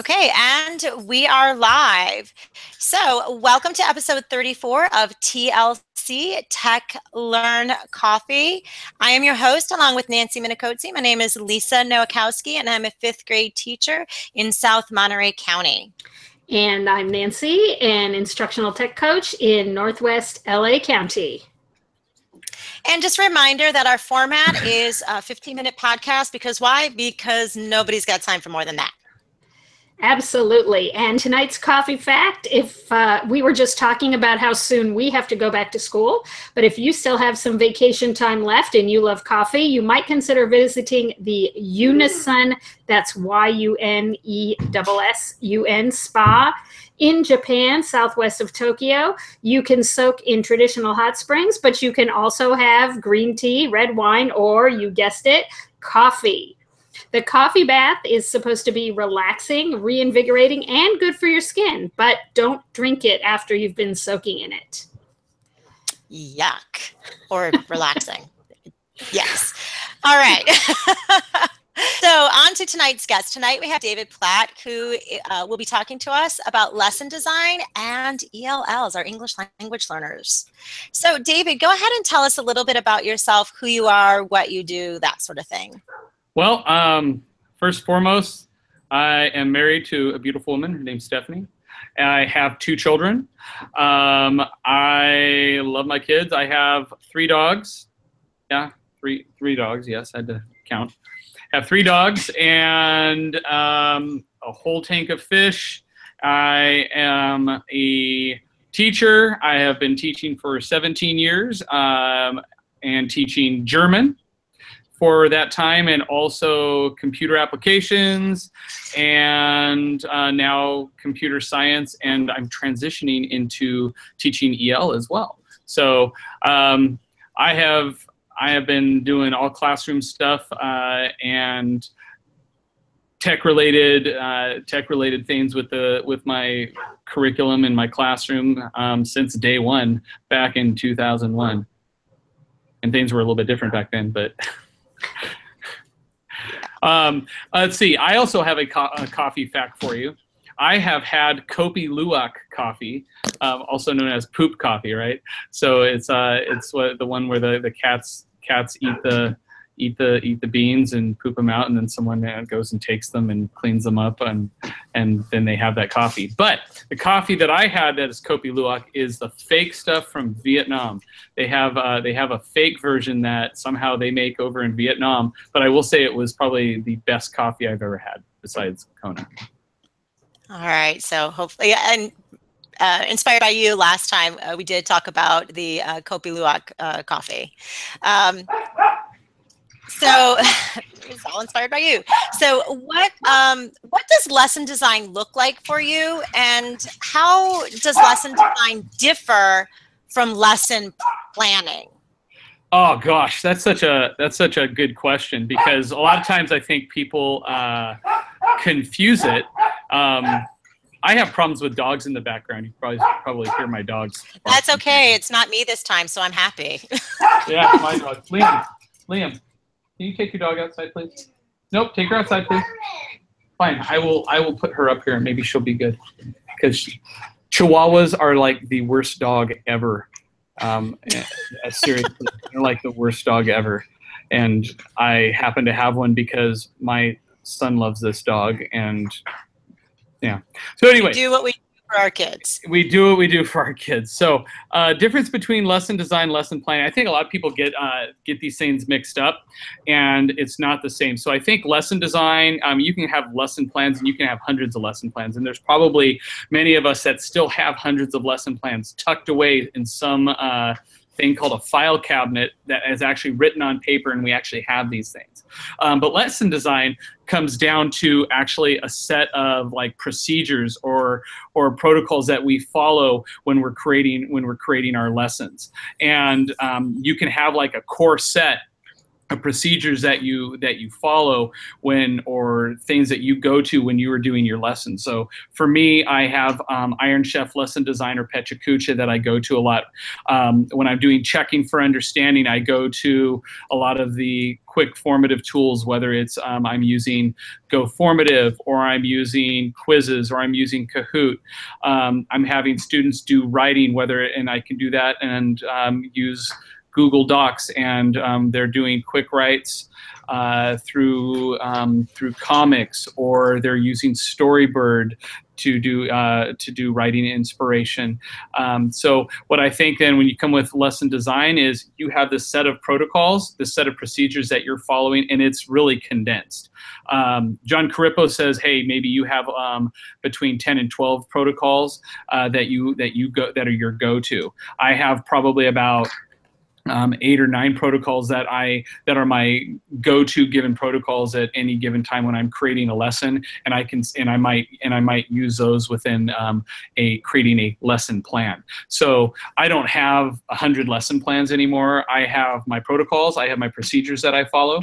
Okay, and we are live. So, welcome to episode 34 of TLC Tech Learn Coffee. I am your host along with Nancy Minicozzi. My name is Lisa Nowakowski, and I'm a fifth grade teacher in South Monterey County. And I'm Nancy, an instructional tech coach in Northwest LA County. And just a reminder that our format is a 15 minute podcast because why? Because nobody's got time for more than that. Absolutely. And tonight's coffee fact if uh, we were just talking about how soon we have to go back to school, but if you still have some vacation time left and you love coffee, you might consider visiting the Yunessun, that's Y U N E S S U N spa in Japan, southwest of Tokyo. You can soak in traditional hot springs, but you can also have green tea, red wine, or you guessed it, coffee. The coffee bath is supposed to be relaxing, reinvigorating, and good for your skin, but don't drink it after you've been soaking in it. Yuck. Or relaxing. yes. All right. so, on to tonight's guest. Tonight we have David Platt, who uh, will be talking to us about lesson design and ELLs, our English language learners. So, David, go ahead and tell us a little bit about yourself, who you are, what you do, that sort of thing. Well, um, first foremost, I am married to a beautiful woman. Her name's Stephanie. I have two children. Um, I love my kids. I have three dogs. Yeah, three three dogs. Yes, I had to count. I Have three dogs and um, a whole tank of fish. I am a teacher. I have been teaching for 17 years um, and teaching German for that time and also computer applications and uh, now computer science and i'm transitioning into teaching el as well. So um, i have i have been doing all classroom stuff uh, and tech related uh, tech related things with the with my curriculum in my classroom um, since day one back in 2001 and things were a little bit different back then but um, let's see. I also have a, co- a, coffee fact for you. I have had Kopi Luwak coffee, um, also known as poop coffee, right? So it's uh, it's what the one where the, the cats cats eat the eat the eat the beans and poop them out, and then someone uh, goes and takes them and cleans them up, and and then they have that coffee. But the coffee that I had that is Kopi Luwak is the fake stuff from Vietnam. They have uh, they have a fake version that somehow they make over in Vietnam. But I will say it was probably the best coffee I've ever had besides Kona. All right, so hopefully, and uh, inspired by you last time, uh, we did talk about the uh, Kopi Luwak uh, coffee. Um, so it's all inspired by you. So what um, what does lesson design look like for you, and how does lesson design differ from lesson planning? Oh gosh, that's such a that's such a good question because a lot of times I think people uh, confuse it. Um, I have problems with dogs in the background. You probably probably hear my dogs. That's okay. It's not me this time, so I'm happy. yeah, my dog. Liam, Liam, can you take your dog outside, please? Nope, take her outside, please. Fine, I will. I will put her up here, and maybe she'll be good. Because Chihuahuas are like the worst dog ever. Um, eh, seriously, they're like the worst dog ever. And I happen to have one because my son loves this dog, and yeah. So anyway, we do what we for our kids. We do what we do for our kids. So, uh, difference between lesson design, lesson planning. I think a lot of people get uh, get these things mixed up, and it's not the same. So, I think lesson design. Um, you can have lesson plans, and you can have hundreds of lesson plans, and there's probably many of us that still have hundreds of lesson plans tucked away in some. Uh, thing called a file cabinet that is actually written on paper and we actually have these things. Um, but lesson design comes down to actually a set of like procedures or or protocols that we follow when we're creating when we're creating our lessons. And um, you can have like a core set procedures that you that you follow when or things that you go to when you are doing your lessons. So for me i have um, iron chef lesson designer pecha kucha that i go to a lot. Um, when i'm doing checking for understanding i go to a lot of the quick formative tools whether it's um, i'm using go formative or i'm using quizzes or i'm using kahoot. Um, i'm having students do writing whether and i can do that and um, use Google Docs, and um, they're doing quick writes uh, through um, through comics, or they're using Storybird to do uh, to do writing inspiration. Um, so what I think then when you come with lesson design is you have this set of protocols, this set of procedures that you're following, and it's really condensed. Um, Jon Corippo says, hey, maybe you have um, between 10 and 12 protocols uh, that you that you go that are your go-to. I have probably about um, eight or nine protocols that I that are my go-to given protocols at any given time when I'm creating a lesson, and I can and I might and I might use those within um, a creating a lesson plan. So I don't have a hundred lesson plans anymore. I have my protocols, I have my procedures that I follow,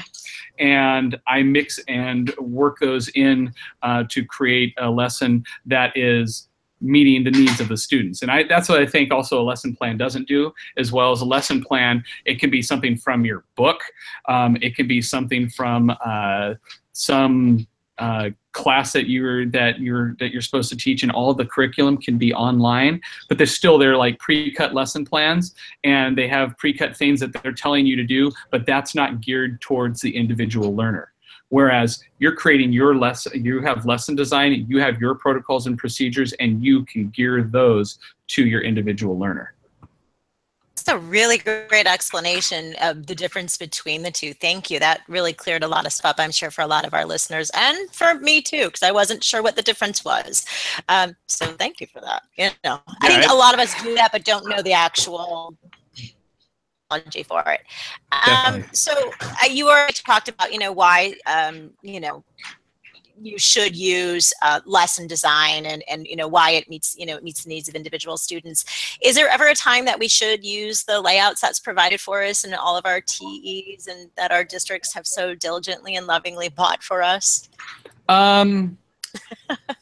and I mix and work those in uh, to create a lesson that is meeting the needs of the students. And I, that's what I think also a lesson plan doesn't do, as well as a lesson plan. It can be something from your book. Um, it can be something from uh, some uh, class that you're that you're that you're supposed to teach, and all the curriculum can be online. But there's still they're like pre-cut lesson plans, and they have pre-cut things that they're telling you to do, but that's not geared towards the individual learner. Whereas you're creating your lesson, you have lesson design, you have your protocols and procedures, and you can gear those to your individual learner. That's a really great explanation of the difference between the two. Thank you. That really cleared a lot of stuff, I'm sure, for a lot of our listeners and for me too, because I wasn't sure what the difference was. Um, so thank you for that. You know, yeah, I think I, a lot of us do that, but don't know the actual for it. Um, so uh, you already talked about, you know, why, um, you know, you should use uh, lesson design and, and you know why it meets you know it meets the needs of individual students. Is there ever a time that we should use the layouts that's provided for us in all of our TEs and that our districts have so diligently and lovingly bought for us? Um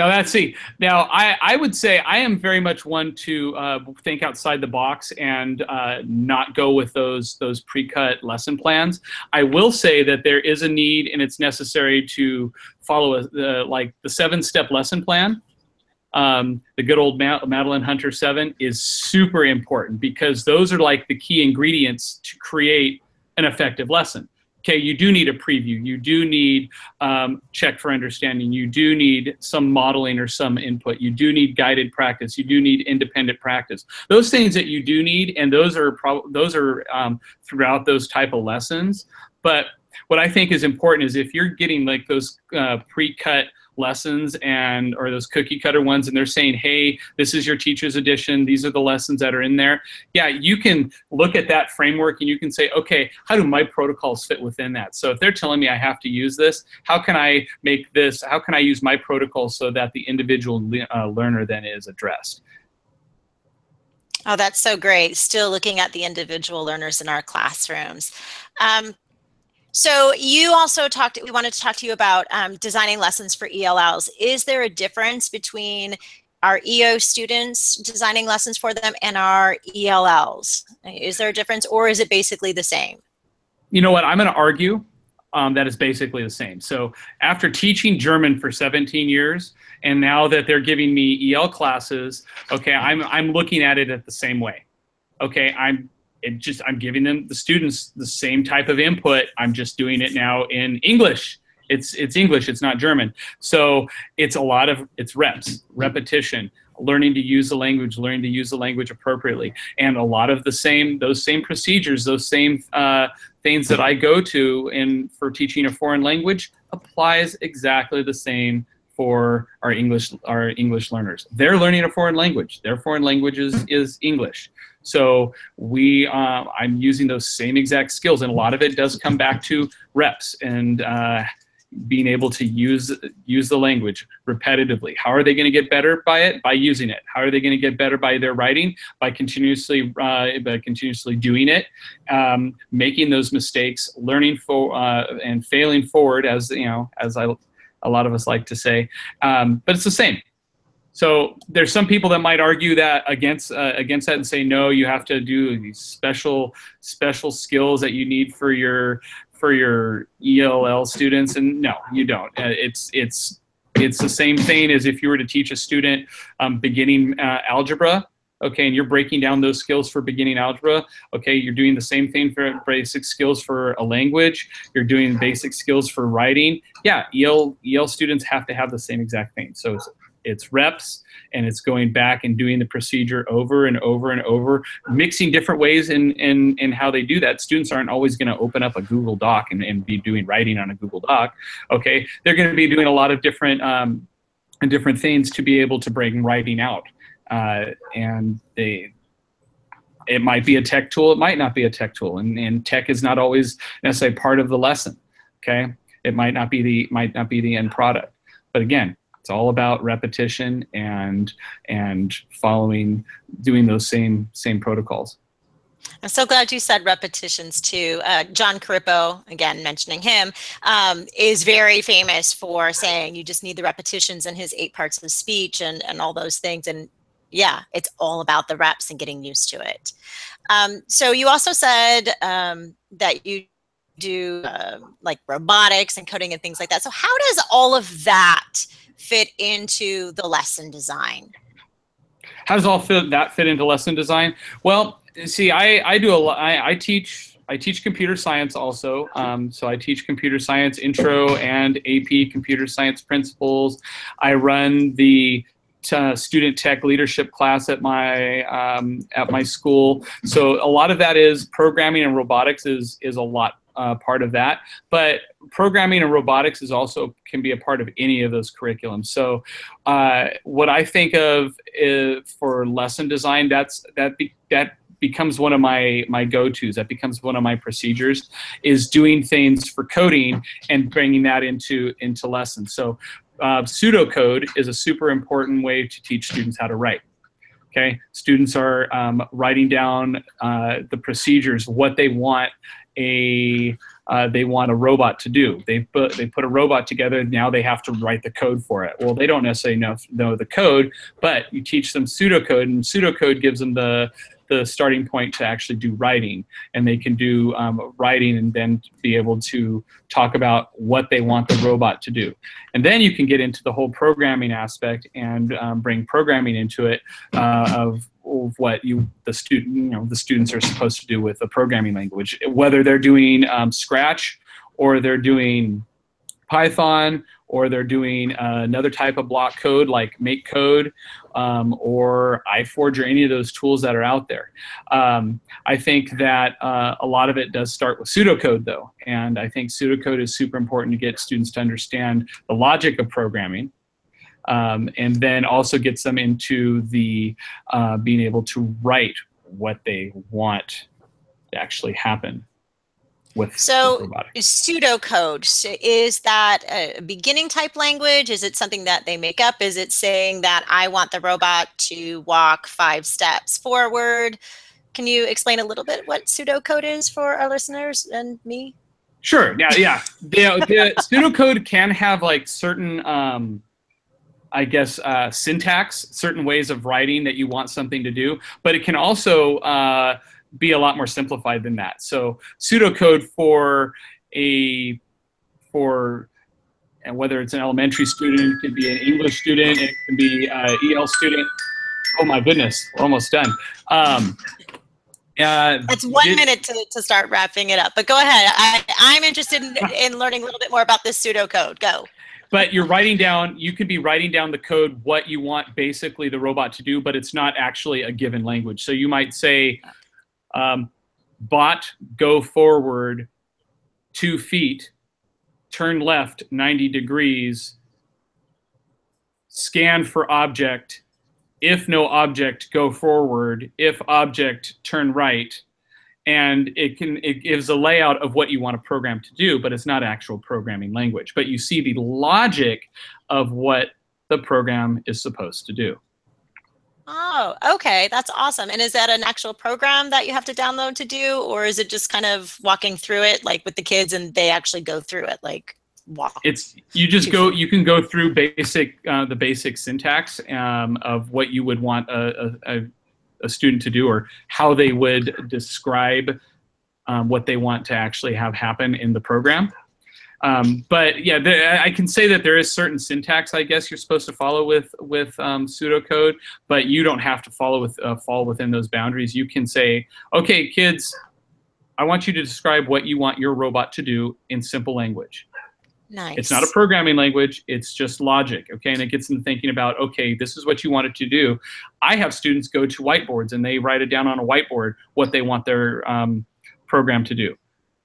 Now that's see. Now I, I would say I am very much one to uh, think outside the box and uh, not go with those those pre-cut lesson plans. I will say that there is a need and it's necessary to follow a, like the seven-step lesson plan. Um, the good old Ma Madeline Hunter seven is super important because those are like the key ingredients to create an effective lesson okay, you do need a preview. You do need um, check for understanding. You do need some modeling or some input. You do need guided practice. You do need independent practice. Those things that you do need, and those are those are um, throughout those type of lessons. But what I think is important is if you're getting like those uh, pre-cut lessons and or those cookie cutter ones and they're saying hey this is your teacher's edition these are the lessons that are in there yeah you can look at that framework and you can say okay how do my protocols fit within that so if they're telling me i have to use this how can i make this how can i use my protocol so that the individual uh, learner then is addressed Oh, that's so great. Still looking at the individual learners in our classrooms. Um, so you also talked, we wanted to talk to you about um, designing lessons for ELLs. Is there a difference between our EO students designing lessons for them and our ELLs? Is there a difference or is it basically the same? You know what, I'm gonna argue um, that is basically the same. So after teaching German for 17 years, and now that they're giving me EL classes, okay, I'm, I'm looking at it at the same way. Okay, I'm it just I'm giving them the students the same type of input. I'm just doing it now in English. It's it's English. It's not German. So it's a lot of it's reps, repetition, learning to use the language, learning to use the language appropriately, and a lot of the same those same procedures, those same uh, things that I go to in for teaching a foreign language applies exactly the same for our English our English learners. They're learning a foreign language. Their foreign language is, is English. So we, uh, I'm using those same exact skills, and a lot of it does come back to reps and uh, being able to use use the language repetitively. How are they going to get better by it? By using it. How are they going to get better by their writing? By continuously uh, by continuously doing it, um, making those mistakes, learning for uh, and failing forward, as you know, as I a lot of us like to say. Um, but it's the same. So there's some people that might argue that against uh, against that and say no, you have to do these special special skills that you need for your for your ELL students, and no, you don't. Uh, it's it's it's the same thing as if you were to teach a student um, beginning uh, algebra. Okay, and you're breaking down those skills for beginning algebra. Okay, you're doing the same thing for basic skills for a language. You're doing basic skills for writing. Yeah, EL EL students have to have the same exact thing. So it's reps and it's going back and doing the procedure over and over and over, mixing different ways in, in, in how they do that. Students aren't always going to open up a Google Doc and, and be doing writing on a Google Doc. Okay, they're going to be doing a lot of different um, different things to be able to bring writing out. Uh, and they it might be a tech tool, it might not be a tech tool, and, and tech is not always necessarily part of the lesson. Okay, it might not be the might not be the end product, but again, it's all about repetition and and following, doing those same same protocols. I'm so glad you said repetitions too. Uh, Jon Corippo, again mentioning him, um, is very famous for saying you just need the repetitions in his eight parts of speech and and all those things. And yeah, it's all about the reps and getting used to it. Um, so you also said um, that you do uh, like robotics and coding and things like that. So how does all of that fit into the lesson design? How does all fit, that fit into lesson design? Well, see, I, I do a lot, I, I teach I teach computer science also. Um, so I teach computer science intro and AP computer science principles. I run the uh, student tech leadership class at my um, at my school. So a lot of that is programming and robotics is is a lot uh, part of that. But programming and robotics is also can be a part of any of those curriculums. So uh, what I think of is, for lesson design, that's that be, that becomes one of my my go-to's that becomes one of my procedures is doing things for coding and bringing that into into lessons so uh, pseudocode is a super important way to teach students how to write okay students are um, writing down uh, the procedures what they want a uh, they want a robot to do. They put they put a robot together. Now they have to write the code for it. Well, they don't necessarily know know the code, but you teach them pseudocode, and pseudocode gives them the the starting point to actually do writing and they can do um, writing and then be able to talk about what they want the robot to do and then you can get into the whole programming aspect and um, bring programming into it uh, of, of what you the student you know the students are supposed to do with a programming language whether they're doing um, scratch or they're doing python or they're doing uh, another type of block code like MakeCode um, or iForge or any of those tools that are out there. Um, I think that uh, a lot of it does start with pseudocode though, and I think pseudocode is super important to get students to understand the logic of programming. Um, and then also gets them into the uh, being able to write what they want to actually happen with so pseudocode so is that a beginning type language? Is it something that they make up? Is it saying that i want the robot to walk five steps forward? Can you explain a little bit what pseudocode is for our listeners and me? Sure yeah yeah. The, the pseudocode can have like certain um, I guess, uh, syntax, certain ways of writing that you want something to do, but it can also uh, be a lot more simplified than that. So pseudocode for a for and whether it's an elementary student, it could be an English student, it can be an EL student. Oh my goodness, we're almost done. Um, uh, it's one did, minute to, to start wrapping it up, but go ahead. I, I'm interested in, in learning a little bit more about this pseudocode. Go but you're writing down you could be writing down the code what you want basically the robot to do but it's not actually a given language so you might say um, bot go forward two feet, turn left 90 degrees, scan for object. If no object, go forward. If object, turn right. And it can it gives a layout of what you want a program to do, but it's not actual programming language. But you see the logic of what the program is supposed to do. Oh, okay. That's awesome. And is that an actual program that you have to download to do, or is it just kind of walking through it like with the kids and they actually go through it like walk? It's you just go you can go through basic uh, the basic syntax um, of what you would want a, a, a student to do or how they would describe um, what they want to actually have happen in the program. Um, but yeah, the, I can say that there is certain syntax, I guess, you're supposed to follow with with um, pseudocode, but you don't have to follow with uh, fall within those boundaries. You can say, okay, kids, I want you to describe what you want your robot to do in simple language. Nice. It's not a programming language, it's just logic, okay? And it gets them thinking about, okay, this is what you want it to do. I have students go to whiteboards and they write it down on a whiteboard what they want their um, program to do.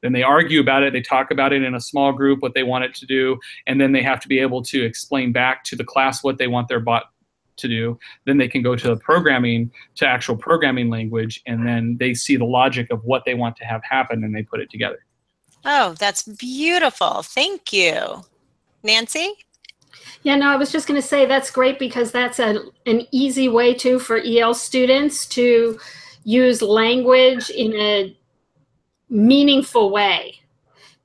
Then they argue about it, they talk about it in a small group, what they want it to do, and then they have to be able to explain back to the class what they want their bot to do. Then they can go to the programming, to actual programming language, and then they see the logic of what they want to have happen and they put it together. Oh, that's beautiful. Thank you. Nancy? Yeah, no, I was just going to say that's great because that's a, an easy way too for EL students to use language in a meaningful way.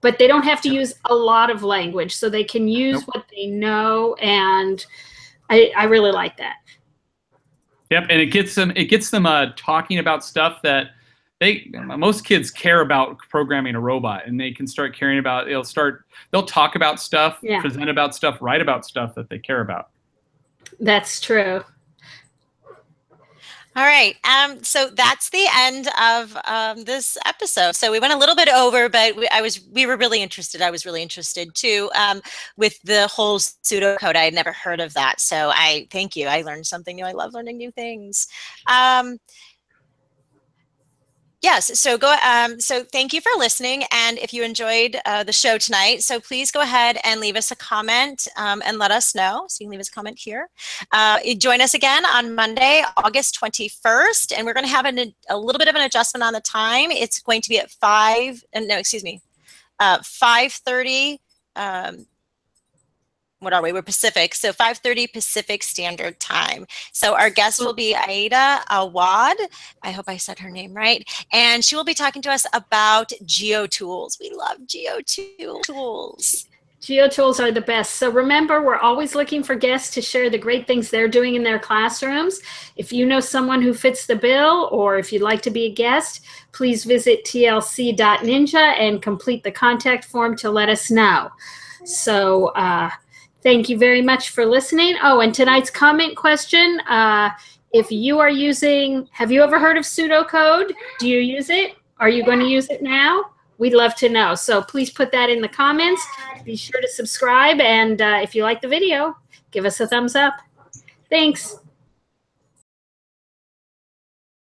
But they don't have to use a lot of language, so they can use nope. what they know, and I, I really like that. Yep, and it gets them it gets them uh, talking about stuff that they most kids care about programming a robot and they can start caring about they'll start they'll talk about stuff yeah. present about stuff write about stuff that they care about. That's true. All right um, so that's the end of um, this episode. So we went a little bit over but we, i was we were really interested i was really interested too um, with the whole pseudocode. I had never heard of that so i thank you i learned something new i love learning new things. Um, Yes. So go. Um, so thank you for listening. And if you enjoyed uh, the show tonight, so please go ahead and leave us a comment um, and let us know. So you can leave us a comment here. Uh, join us again on Monday, August 21st, and we're going to have an, a little bit of an adjustment on the time. It's going to be at five. Uh, no, excuse me, uh, 5:30 um, what are we? We're Pacific, so 5:30 Pacific Standard Time. So our guest will be Aida Awad. I hope I said her name right, and she will be talking to us about GeoTools. We love GeoTools. GeoTools are the best. So remember, we're always looking for guests to share the great things they're doing in their classrooms. If you know someone who fits the bill, or if you'd like to be a guest, please visit tlc.ninja and complete the contact form to let us know. So. Uh, Thank you very much for listening. Oh, and tonight's comment question. Uh, if you are using, have you ever heard of pseudocode? Do you use it? Are you going to use it now? We'd love to know. So please put that in the comments. Be sure to subscribe. And uh, if you like the video, give us a thumbs up. Thanks.